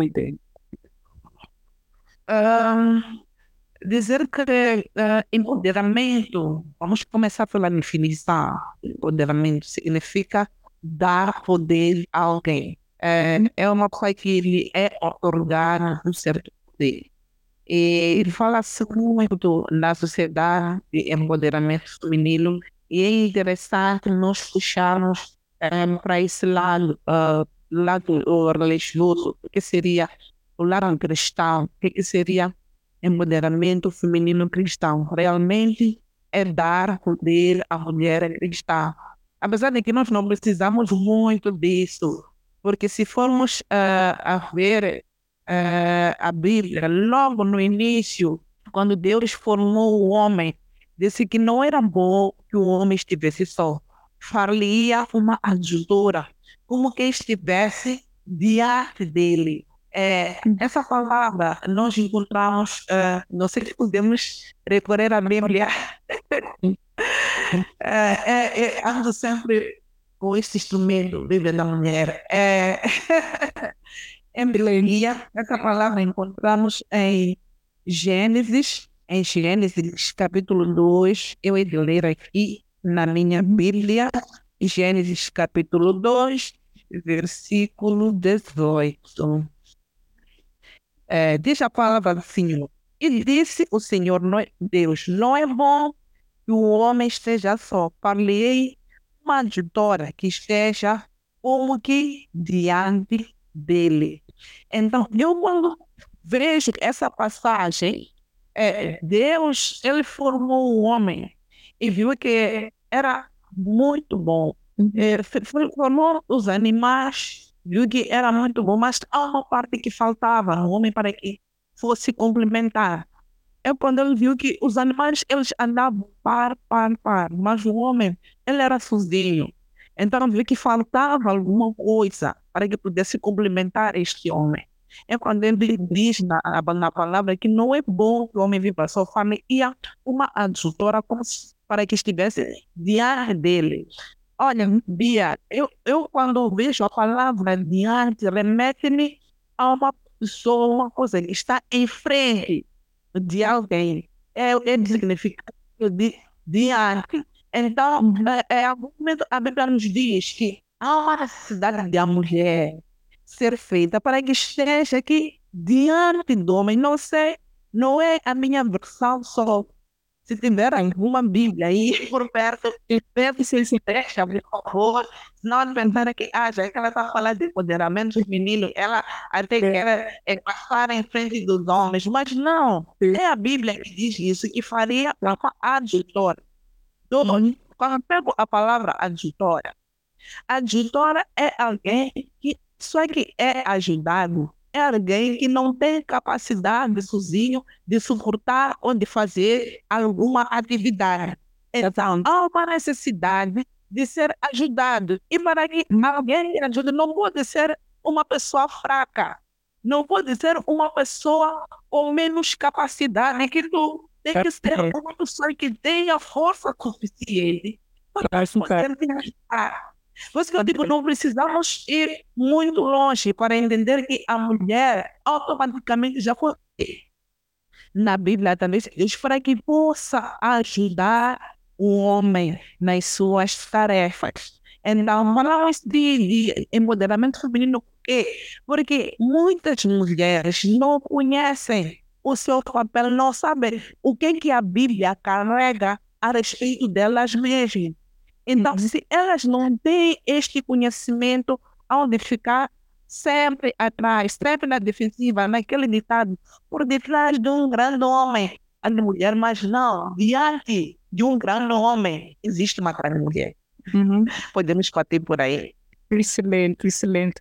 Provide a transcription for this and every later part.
entende? Uh, dizer que uh, empoderamento, vamos começar pela definição. Empoderamento significa dar poder a alguém. É, é uma coisa que lhe é otorgar um certo poder. E ele fala-se muito na sociedade de empoderamento feminino e é interessante nós puxarmos um, para esse lado, uh, lado religioso, o que seria o lado cristão, o que seria empoderamento feminino cristão. Realmente é dar poder à mulher cristã. Apesar de que nós não precisamos muito disso, porque se formos uh, a ver uh, a Bíblia, logo no início, quando Deus formou o homem, disse que não era bom que o homem estivesse só. Faria uma adjutora, como que estivesse diante dele. É, essa palavra nós encontramos, uh, não sei se podemos recorrer à Bíblia. é, é, é, ando sempre com esse instrumento, Bíblia da Mulher. É, embriaguia, essa palavra encontramos em Gênesis, em Gênesis capítulo 2, eu de ler aqui na minha Bíblia, Gênesis capítulo 2, versículo 18. É, diz a palavra do Senhor. E disse o Senhor Deus, não é bom que o homem esteja só. Falei uma adjutora que esteja como que diante dele. Então, eu quando vejo essa passagem, é, Deus, ele formou o homem e viu que era muito bom. É, formou os animais, viu que era muito bom, mas há uma parte que faltava no homem para que fosse complementar. É quando ele viu que os animais eles andavam par, par, par, mas o homem ele era sozinho. Então viu que faltava alguma coisa para que pudesse complementar este homem. É quando ele diz na, na palavra que não é bom que o homem viva só família, uma adjutora para que estivesse diante dele. Olha, Bia, eu, eu quando vejo a palavra diante, remete-me a uma pessoa, uma coisa que está em frente de alguém. É, é significado de diante. Então, é, é, a Bíblia nos diz que há uma necessidade da mulher ser feita para que esteja aqui diante do homem. Não sei, não é a minha versão só. Se tiver alguma Bíblia aí por perto, deve se se fecha, por favor. Não pensar que, ah, já que ela está falando de empoderamento feminino, ela até quer é, passar em frente dos homens. Mas não, é a Bíblia que diz isso, que faria uma adjutora. Então, quando eu pego a palavra adjutora, adjutora é alguém que só que é ajudado, é alguém que não tem capacidade sozinho de suportar ou de fazer alguma atividade. Então, há uma necessidade de ser ajudado. E para que alguém ajude, não pode ser uma pessoa fraca, não pode ser uma pessoa com menos capacidade que tu. Tem que ser uma pessoa que tenha força suficiente para poder ajudar. Por isso que eu digo, não precisamos ir muito longe para entender que a mulher automaticamente já foi. Na Bíblia também diz para que possa ajudar o homem nas suas tarefas. Então, falamos de, de empoderamento feminino por quê? Porque muitas mulheres não conhecem o seu papel, não sabem o que, que a Bíblia carrega a respeito delas mesmas. Então, se elas não têm este conhecimento, onde ficar sempre atrás, sempre na defensiva, naquele ditado, por detrás de um grande homem, a mulher, mas não, diante de um grande homem, existe uma grande mulher. Uhum. Podemos bater por aí. Excelente, excelente.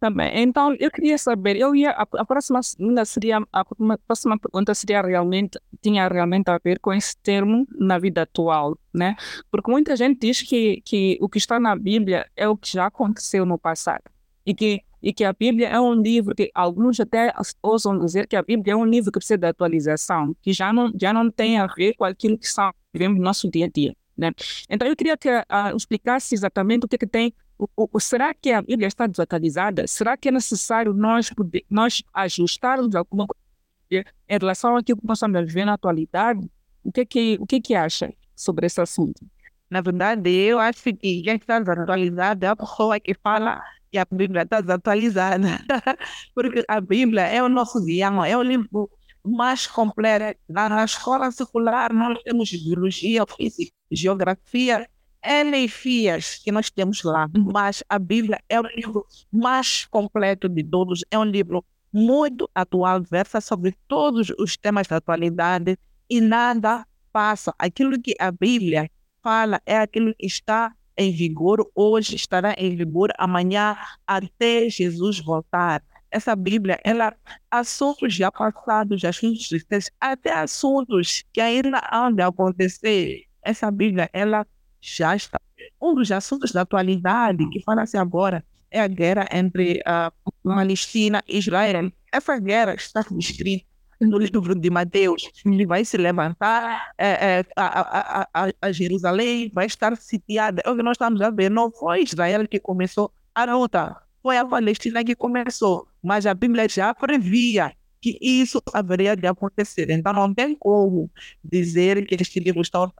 Também. Então, eu queria saber, eu ia, a, a próxima seria, a, a próxima pergunta seria realmente, tinha realmente a ver com esse termo na vida atual, né? Porque muita gente diz que, que o que está na Bíblia é o que já aconteceu no passado. E que, e que a Bíblia é um livro que alguns até ousam dizer que a Bíblia é um livro que precisa de atualização, que já não, já não tem a ver com aquilo que são, vivemos no nosso dia a dia. Né? Então, eu queria que uh, explicasse exatamente o que, que tem. O, o, será que a Bíblia está desatualizada? Será que é necessário nós, poder, nós ajustarmos alguma coisa em relação àquilo que nós estamos viver na atualidade? O que, que, o que, que acha sobre esse assunto? Na verdade, eu acho que quem está desatualizado é a pessoa que fala que a Bíblia está desatualizada. Porque a Bíblia é o nosso guião, é o livro mais completo. Na escola secular, nós temos biologia, física, geografia, N fias que nós temos lá, mas a Bíblia é o livro mais completo de todos, é um livro muito atual, versa sobre todos os temas da atualidade e nada passa. Aquilo que a Bíblia fala é aquilo que está em vigor hoje, estará em vigor amanhã, até Jesus voltar. Essa Bíblia, ela, assuntos já passados, assuntos recentes, até assuntos que ainda hão de acontecer. Essa Bíblia, ela já está. Um dos assuntos da atualidade que fala-se agora é a guerra entre a Palestina e Israel. Essa guerra está escrita no livro de Mateus, ele vai se levantar, é, é, a, a, a, a, Jerusalém vai estar sitiada. É o que nós estamos a ver. Não foi Israel que começou a luta, foi a Palestina que começou. Mas a Bíblia já previa que isso haveria de acontecer. Então não tem como dizer que este livro está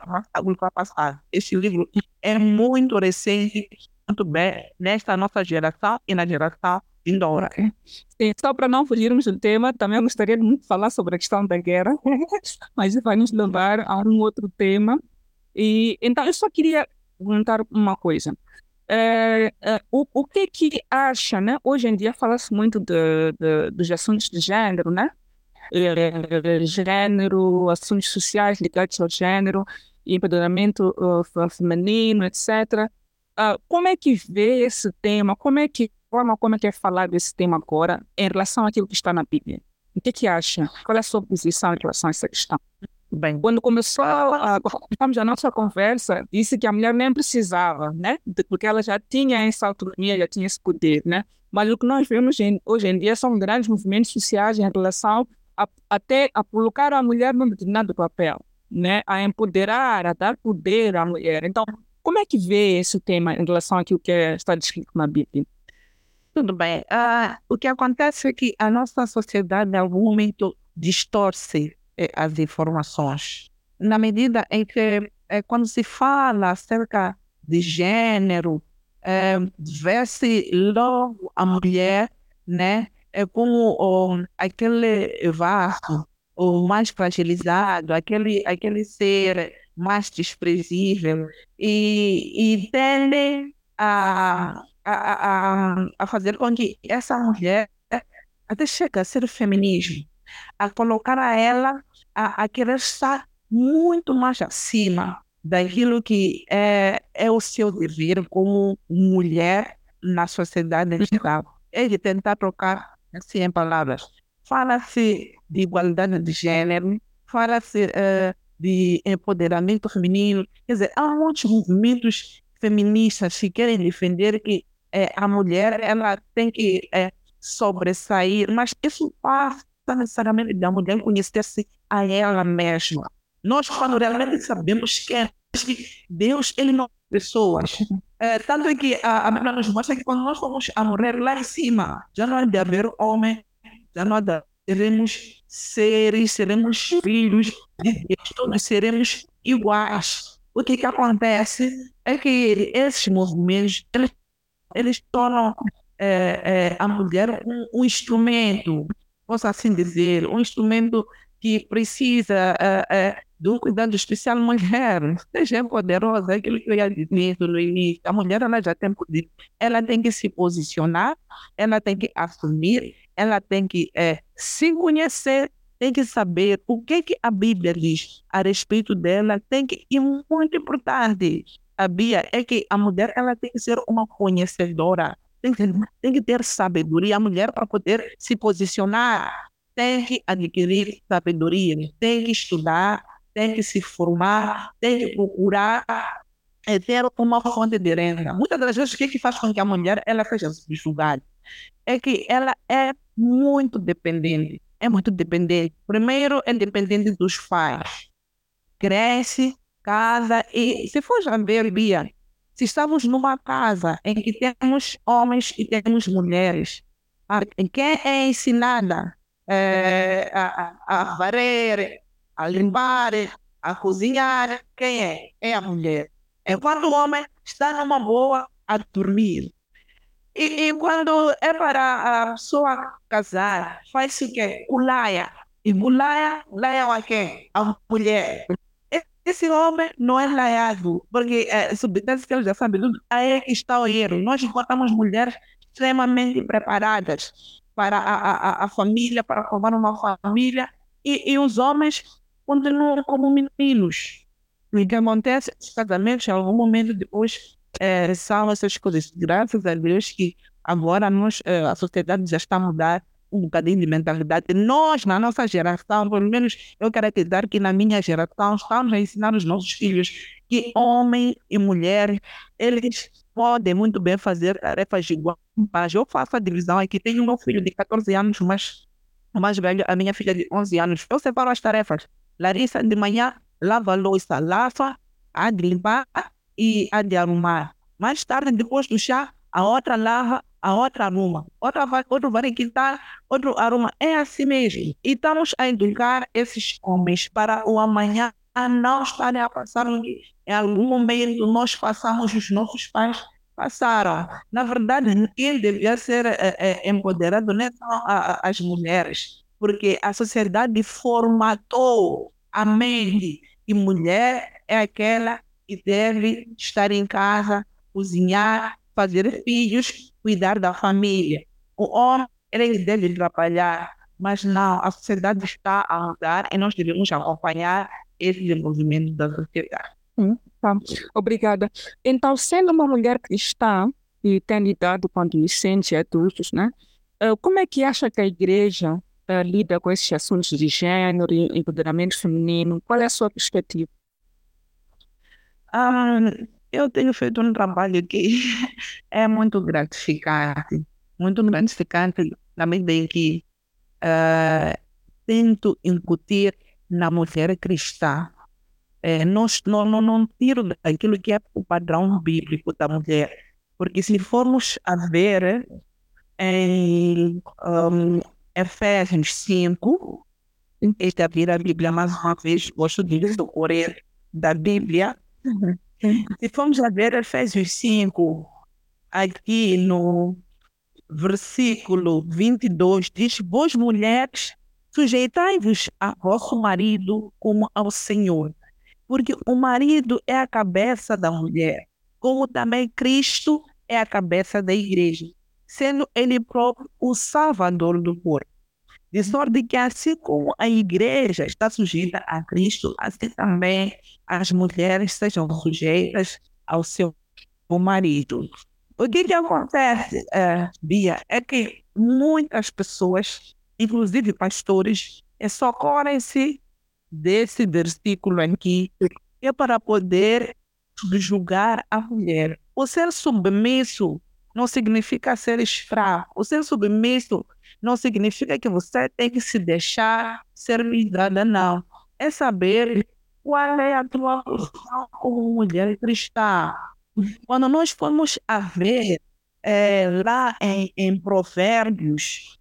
ultrapassado. Este livro é muito recente, muito bem, nesta nossa geração e na geração vindoura. Sim, só para não fugirmos do tema, também gostaria de muito falar sobre a questão da guerra, mas vai nos levar a um outro tema. E então eu só queria perguntar uma coisa. É, é, o, o que que acha, né? Hoje em dia fala-se muito de, de, dos assuntos de gênero, né? É, gênero, assuntos sociais ligados ao gênero, empoderamento uh, feminino, etc. Uh, como é que vê esse tema? Como é que forma como é que é falar desse tema agora em relação àquilo que está na Bíblia? O que, que acha? Qual é a sua posição em relação a essa questão? Bem, quando começou a, a nossa conversa, disse que a mulher nem precisava, né? Porque ela já tinha essa autonomia, já tinha esse poder, né? Mas o que nós vemos hoje em dia são grandes movimentos sociais em relação a, até a colocar a mulher num determinado papel, né? A empoderar, a dar poder à mulher. Então, como é que vê esse tema em relação àquilo que está descrito na Bíblia? Tudo bem. Uh, o que acontece é que a nossa sociedade, em algum momento, distorce as informações. Na medida em que, eh, quando se fala acerca de gênero, eh, vê-se logo a mulher né, é como aquele vaso, o mais fragilizado, aquele, aquele ser mais desprezível, e, e tende a a, a, a fazer com que essa mulher até chegue a ser feminismo, a colocar a ela a, a querer estar muito mais acima daquilo que é, é o seu dever como mulher na sociedade em geral. É de tentar trocar assim em palavras. Fala-se de igualdade de gênero, fala-se uh, de empoderamento feminino. Quer dizer, há muitos movimentos feministas que querem defender que é, a mulher ela tem que é, sobressair, mas isso passa necessariamente da mulher conhecer-se a ela mesma. Nós, quando realmente sabemos que Deus, ele não é pessoas. É, tanto é que a, a Bíblia nos mostra que quando nós vamos a morrer lá em cima, já não há de haver homem, já não há de seremos seres, seremos filhos de Deus, todos seremos iguais. O que, que acontece é que esses movimentos, eles eles tornam é, é, a mulher um, um, instrumento, posso assim dizer, um instrumento que precisa é, de um cuidado especial mulher, seja poderosa, aquilo que eu ia dizer no início, a mulher ela já tem poder, ela tem que se posicionar, ela tem que assumir, ela tem que se conhecer, tem que saber o que, que a Bíblia diz a respeito dela, tem que, e muito importante, sabia é que a mulher ela tem que ser uma conhecedora, tem que, tem que ter sabedoria. A mulher, para poder se posicionar, tem que adquirir sabedoria, tem que estudar, tem que se formar, tem que procurar é, ter uma fonte de renda. Muitas das vezes, o que, que faz com que a mulher ela seja subjugada? É que ela é muito dependente. É muito dependente. Primeiro, é dependente dos pais. Cresce casa. E se for já ver, Bia, se estamos numa casa em que temos homens e temos mulheres, quem é ensinada é, a, a, varrer, a limpar, a cozinhar, quem é? É a mulher. É quando o homem está numa boa a dormir. E, e quando é para a pessoa casar, faz o quê? O laia. E o laia, laia a quem? A mulher. Esse homem não é laiado, porque é, subtexto que ele já sabe tudo, aí é que está o erro. Nós encontramos mulheres extremamente preparadas para a, a, a família, para formar uma família, e, e os homens continuam como meninos. O que acontece, os casamentos, em algum momento depois, é, são essas coisas. Graças a Deus que agora nós, é, a sociedade já está a mudar um bocadinho de mentalidade. Nós, na nossa geração, pelo menos eu quero acreditar que na minha geração, estamos a ensinar os nossos filhos que homem e mulher, eles podem muito bem fazer tarefas iguais. Eu faço a divisão aqui. Tenho meu filho de 14 anos, mas o mais velho, a minha filha de 11 anos. Eu separo as tarefas. Larissa, de manhã, lava a louça, lava, a de limpar e a de arrumar. Mais tarde, depois do chá, a outra lava, a outra arruma. Outra vai, outro vai quitar, outro arruma. É assim mesmo. E estamos a educar esses homens para o amanhã não estarem a passar em algum momento nós passamos os nossos pais passaram. Na verdade, quem devia ser é, é, empoderado não são a, as mulheres, porque a sociedade formatou a mente e mulher é aquela que deve estar em casa, cozinhar, fazer filhos, cuidar da família. O homem ele deve trabalhar, mas não, a sociedade está a mudar e nós devemos acompanhar esse desenvolvimento da sociedade. Hum, tá. Obrigada. Então, sendo uma mulher cristã e tem lidado com adolescentes e adultos, né? Uh, como é que acha que a igreja uh, lida com esses assuntos de gênero e empoderamento feminino? Qual é a sua perspectiva? Ah, eu tenho feito um trabalho que é muito gratificante, muito gratificante na medida em que uh, tento incutir na mulher cristã é, não, não, não tiro aquilo que é o padrão bíblico da mulher. Porque se formos a ver em um, Efésios 5, esta vira a Bíblia mais uma vez, gosto de decorrer da Bíblia. Se formos a ver Efésios 5, aqui no versículo 22, diz: Vós mulheres, sujeitai-vos a vosso marido como ao Senhor porque o marido é a cabeça da mulher, como também Cristo é a cabeça da igreja, sendo ele próprio o salvador do corpo. De sorte que, assim como a igreja está sujeita a Cristo, assim também as mulheres sejam sujeitas ao seu marido. O que, que acontece, é, Bia, é que muitas pessoas, inclusive pastores, socorrem-se desse versículo aqui é para poder julgar a mulher. O ser submisso não significa ser fraco. O ser submisso não significa que você tem que se deixar ser ligada, não. É saber qual é a tua posição como mulher cristã. Quando nós formos a ver é, lá em, em Provérbios,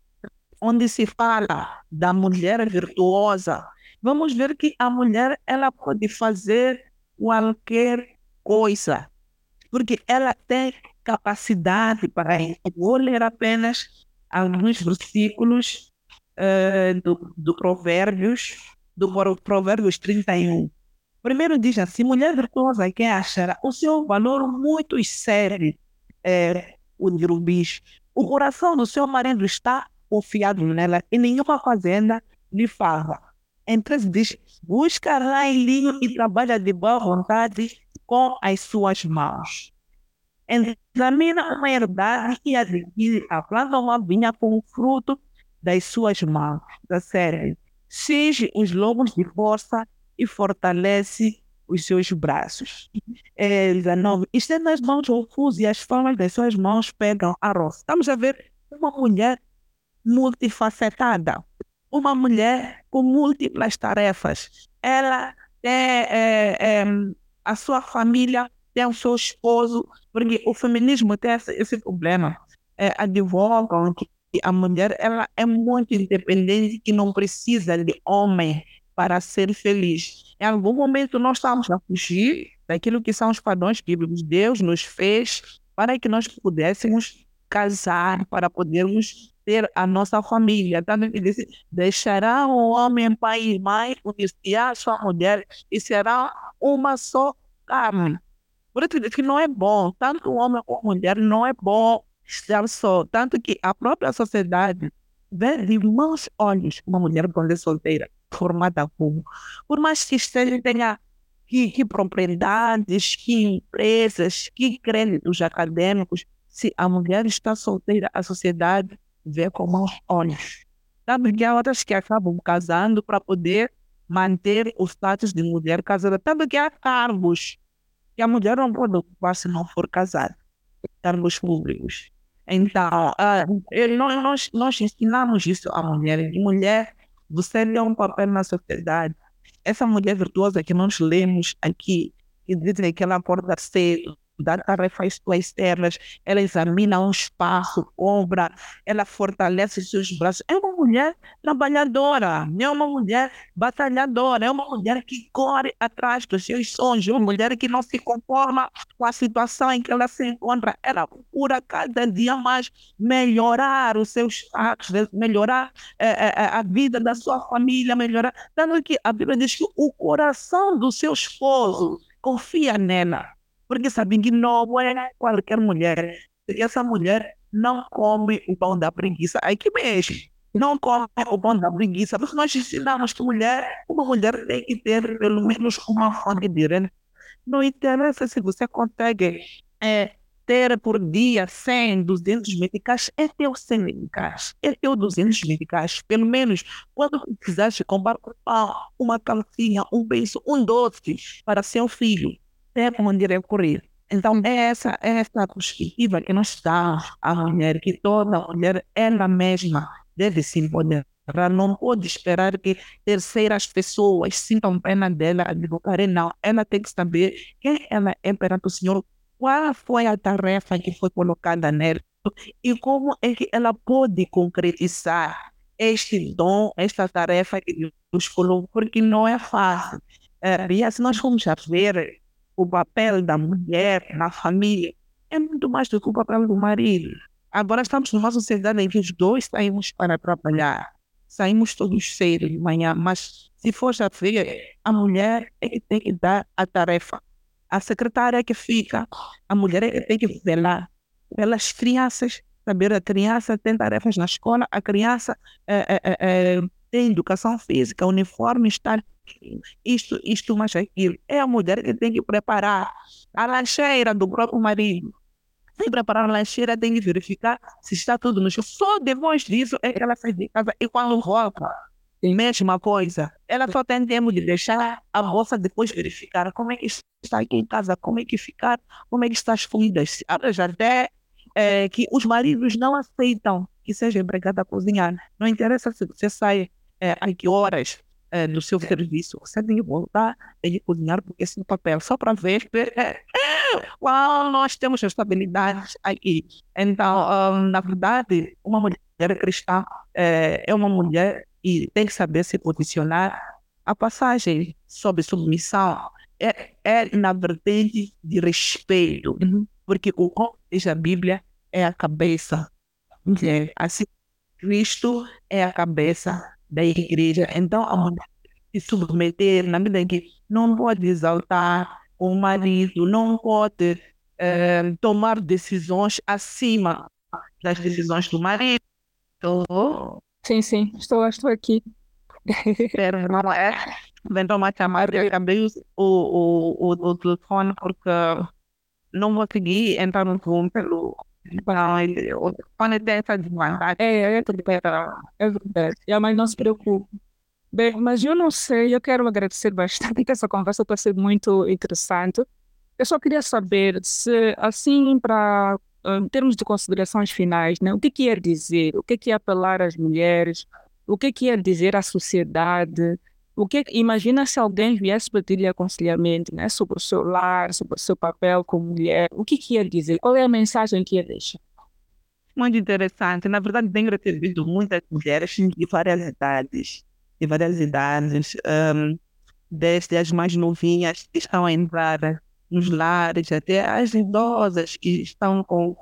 onde se fala da mulher virtuosa, vamos ver que a mulher ela pode fazer qualquer coisa, porque ela tem capacidade para isso. Vou ler apenas alguns versículos uh, do, do Provérbios, do Provérbios 31. Primeiro diz assim: mulher virtuosa que achará o seu valor muito sério, é, o de rubis. O coração do seu marido está confiado nela e nenhuma fazenda lhe fala empresa diz, busca linho e trabalha de boa vontade com as suas mãos. Examina uma herdade e adquire a planta uma vinha com o fruto das suas mãos. Da série. Cinge os lomos de força e fortalece os seus braços. É, 19. Estende as mãos ao fuso e as palmas das suas mãos pegam a roça. Estamos a ver uma mulher multifacetada uma mulher com múltiplas tarefas. Ela é, é, é, a sua família, tem o seu esposo, porque o feminismo tem esse, esse problema. É, advogam que a mulher ela é muito independente, que não precisa de homem para ser feliz. Em algum momento nós estamos a fugir daquilo que são os padrões bíblicos. Deus nos fez para que nós pudéssemos casar, para podermos ter a nossa família. Tanto que disse, deixará o homem pai e mãe, unir a sua mulher, e será uma só carne. Por isso que não é bom, tanto o homem como a mulher não é bom estar só. Tanto que a própria sociedade vê de maus olhos uma mulher quando é solteira, formada como. Por mais que esteja, tenha que, que propriedades, que empresas, que créditos acadêmicos, se a mulher está solteira, a sociedade vê com maus olhos. Sabe que há outras que acabam casando para poder manter o status de mulher casada. Sabe que há cargos que a mulher não pode ocupar se não for casada. Cargos públicos. Então, uh, nós, nós ensinamos isso à mulher. Mulher, você tem um papel na sociedade. Essa mulher virtuosa que nós lemos aqui, que dizem que ela acorda cedo, dá tarefas externas, ela examina um espaço, obra, ela fortalece seus braços. É uma mulher trabalhadora, é uma mulher batalhadora, é uma mulher que corre atrás dos seus sonhos, uma mulher que não se conforma com a situação em que ela se encontra. Ela procura cada dia mais melhorar os seus atos, melhorar é, é, a vida da sua família, melhorar. Tanto que a Bíblia diz que o coração do seu esposo confia nela porque sabem que não é qualquer mulher. Se essa mulher não come o pão da preguiça, aí que mexe. Não come o pão da preguiça, porque nós ensinamos que mulher, uma mulher tem que ter pelo menos uma fonte de renda. Não interessa se você consegue é, ter por dia 100, 200 medicais, é teu 100 medicais, é teu 200 medicais. Pelo menos, quando precisaste comprar um pão, uma calcinha, um beijo, um doce para seu filho, é onde recorrer. Então, é essa, é essa perspectiva que nós damos à mulher, que toda mulher, ela mesma, deve se empoderar. Não pode esperar que terceiras pessoas sintam pena dela. Não, ela tem que saber quem ela é perante o Senhor, qual foi a tarefa que foi colocada nela e como é que ela pode concretizar este dom, esta tarefa que Deus colocou, porque não é fácil. É, e se nós formos a ver o papel da mulher na família é muito mais do que o papel do marido. Agora estamos numa sociedade em que os dois saímos para trabalhar, saímos todos cedo de manhã, mas se for já ver, a mulher é que tem que dar a tarefa. A secretária é que fica, a mulher é que tem que velar pelas crianças, saber a criança tem tarefas na escola, a criança é, é, é, tem educação física, uniforme, está isto, isto, mas aquilo. É a mulher que tem que preparar a lancheira do próprio marido. Sem preparar a lancheira, tem que verificar se está tudo no chão. Só depois disso é que ela sai de casa. E quando volta, mesma coisa. Ela só tem tempo de deixar a moça depois verificar como é que está aqui em casa, como é que ficar, como é que está as comidas. Já até é, que os maridos não aceitam que seja empregada a cozinhar. Não interessa se você sai é, a que horas, é, no seu serviço, você tem que voltar e cozinhar porque esse papel só para ver é, qual nós temos estabilidade aqui. Então, um, na verdade, uma mulher cristã é, é uma mulher e tem que saber se posicionar. A passagem sobre submissão é, é na vertente de respeito, uhum. porque o diz a Bíblia é a cabeça. É, assim, Cristo é a cabeça da igreja. Então, a mulher se submeter na medida em que não pode exaltar o marido, não pode eh, tomar decisões acima das decisões do marido. Estou... Sim, sim, estou, estou aqui. Espero, não é? Vem tomar chamar, eu abri o, o, o, o telefone porque não vou conseguir entrar no Zoom pelo desvantagem. É, é, é, é verdade. É, mas não se preocupe. Bem, mas eu não sei, eu quero agradecer bastante essa conversa, está sendo muito interessante. Eu só queria saber se, assim, para em termos de considerações finais, né, o que quer dizer, o que quer apelar às mulheres, o que quer dizer à sociedade, o que imagina se alguém viesse pedir-lhe aconselhamento né, sobre o seu lar, sobre o seu papel como mulher, o que, que ia dizer? Qual é a mensagem que ia deixar? Muito interessante. Na verdade, tenho recebido muitas mulheres de várias idades, de várias idades, um, desde as mais novinhas que estão a entrar nos lares, até as idosas que estão com,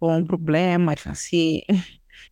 com problemas, assim.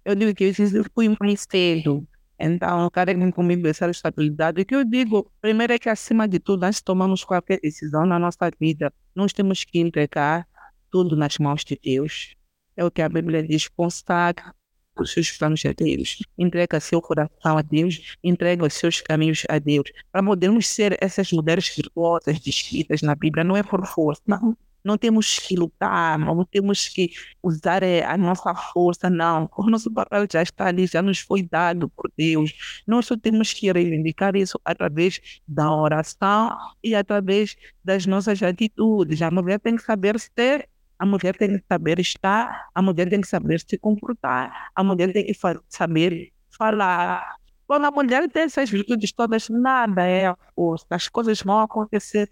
Eu digo que eu fui mais cedo, então querem comigo essa estabilidade. O que eu digo, primeiro é que acima de tudo, antes de tomarmos qualquer decisão na nossa vida, nós temos que entregar tudo nas mãos de Deus. É o que a Bíblia diz, consagra os seus planos a Deus, entrega seu coração a Deus, entrega os seus caminhos a Deus. Para podermos ser essas mulheres virtuosas descritas na Bíblia, não é por força, não. Não temos que lutar, não temos que usar eh, a nossa força, não. O nosso papel já está ali, já nos foi dado por Deus. Nós só temos que reivindicar isso através da oração e através das nossas atitudes. A mulher tem que saber ter a mulher tem que saber estar, a mulher tem que saber se comportar, a mulher tem que saber falar. Quando a mulher tem essas virtudes todas, nada é força. As coisas vão acontecer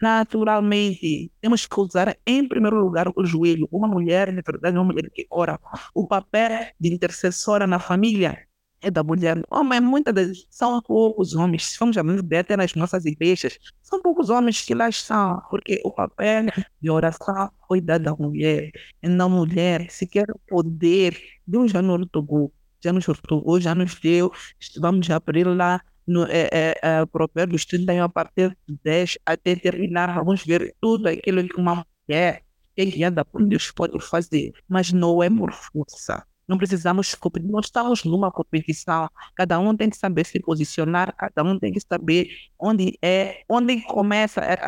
naturalmente. Temos que usar, em primeiro lugar, o joelho. Uma mulher, na verdade, é uma mulher que ora. O papel de intercessora na família é da mulher. Homem, muitas são poucos homens. Se vamos ver até nas nossas igrejas, são poucos homens que lá estão, porque o papel de oração foi dado à mulher. E na mulher, se quer poder, Deus já nos ortogou, já nos ortogou, já nos deu. Vamos abrir lá no é, é, é, Provérbios 31, a partir de 10 até terminar. Vamos ver tudo aquilo que uma mulher que guiada por Deus pode fazer, mas não é por força não precisamos competir, nós estamos numa competição. Cada um tem que saber se posicionar, cada um tem que saber onde é, onde começa, é,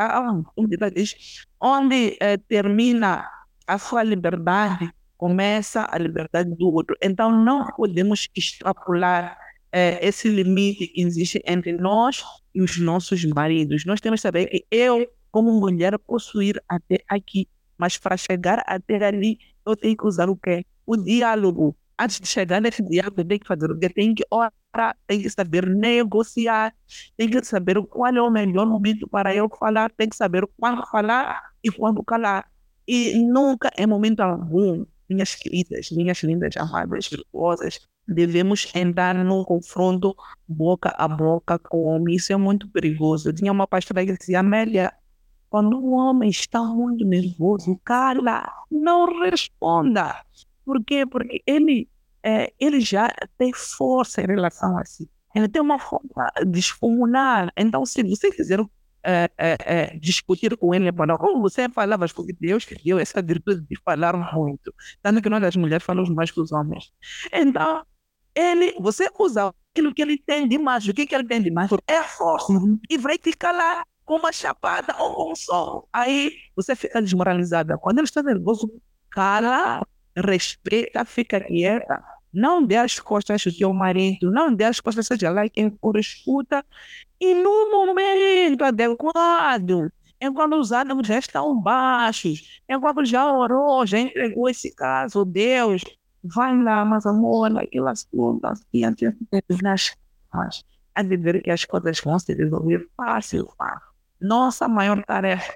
onde é, termina a sua liberdade, começa a liberdade do outro. Então não podemos extrapolar é, esse limite que existe entre nós e os nossos maridos. Nós temos que saber que eu, como mulher, posso ir até aqui, mas para chegar até ali, eu tenho que usar o quê? o diálogo. Antes de chegar nesse diálogo, tem que fazer o que tem que orar, tem que saber negociar, tem que saber qual é o melhor momento para eu falar, tem que saber quando falar e quando calar. E nunca é momento algum, minhas queridas, minhas lindas, amadas, virtuosas, devemos entrar num confronto boca a boca com o homem. Isso é muito perigoso. Eu tinha uma pastora que dizia, Amélia, quando um homem está muito nervoso, cala, não responda. Por quê? Porque ele, é, ele já tem força em relação a si. Ele tem uma forma descomunal. Então, se você quiser é, é, é, discutir com ele, para como você falava, porque Deus deu essa virtude de falar muito. Tanto que nós, as mulheres, falamos mais que os homens. Então, ele, você usa aquilo que ele tem de mais. O que, que ele tem de mais? É força. E vai te calar com uma chapada ou com um som. Aí você fica desmoralizada. Quando ele está nervoso, cala respeita, fica quieta, não dê as costas ao teu marido, não dê as costas, seja lá quem for escuta, e no momento adequado, enquanto os ânimos já estão baixos, enquanto já orou, já entregou esse caso, Deus, vai mas amor, aquelas contas que antes nas a dizer que as coisas vão se resolver fácil. Nossa maior tarefa,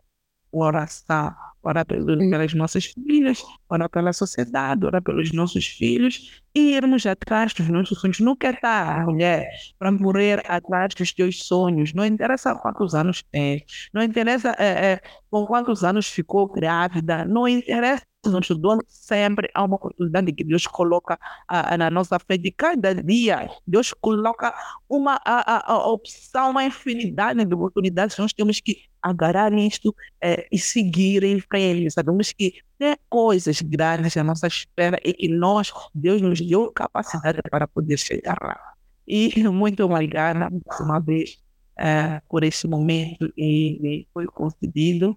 oração orar pelas nossas filhas, orar pela sociedade, orar pelos nossos filhos e irmos atrás dos nossos sonhos. Nunca está, mulher, para morrer atrás dos teus sonhos. Não interessa quantos anos tem, não interessa é, é, com quantos anos ficou grávida, não interessa nos dão sempre há uma oportunidade que Deus coloca uh, na nossa frente. Cada dia, Deus coloca uma a, a, a opção, uma infinidade de oportunidades. Nós temos que agarrar isto é, e seguir em frente. Sabemos que tem coisas grandes à nossa espera e que nós, Deus nos deu capacidade para poder chegar lá. E muito obrigada, mais uma vez, é, por esse momento e, foi concedido.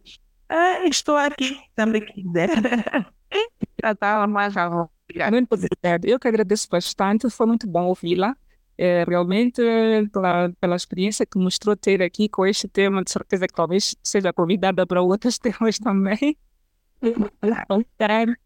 É, estou aqui, sempre quiser. Já está mais Muito obrigada. Eu que agradeço bastante, foi muito bom ouvi-la é, realmente pela, pela experiência que mostrou ter aqui com este tema, de certeza que talvez seja convidada para outros temas também.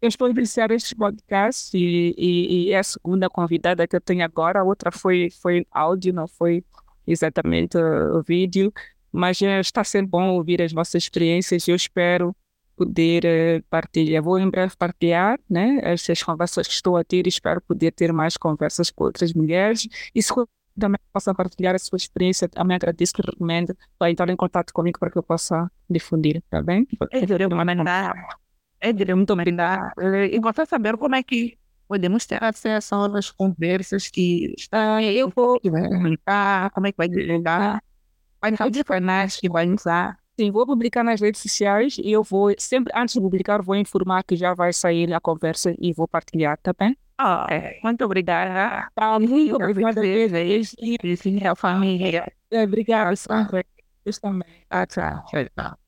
Eu estou iniciar este podcast e, e, e, é a segunda convidada que eu tenho agora, a outra foi, foi áudio, não foi exatamente o vídeo, mas está sendo bom ouvir as vossas experiências. Eu espero poder partilhar. Vou em breve partilhar né, essas conversas que estou a ter e espero poder ter mais conversas com outras mulheres. E se também possa partilhar a sua experiência, também agradeço que recomendo para entrar em contato comigo para que eu possa difundir, está bem? É, é muito obrigada. E você saber como é que podemos ter acesso às conversas que está, eu vou comunicar, como é que vai divulgar, vai ser de canais que vai usar. Sim, vou publicar nas redes sociais e eu vou, sempre antes de publicar, vou informar que já vai sair a conversa e vou partilhar, tá bem? Ah, é. muito obrigada. Tá, muito obrigada família. Obrigada, Eu também. Ah, tchau. Tchau.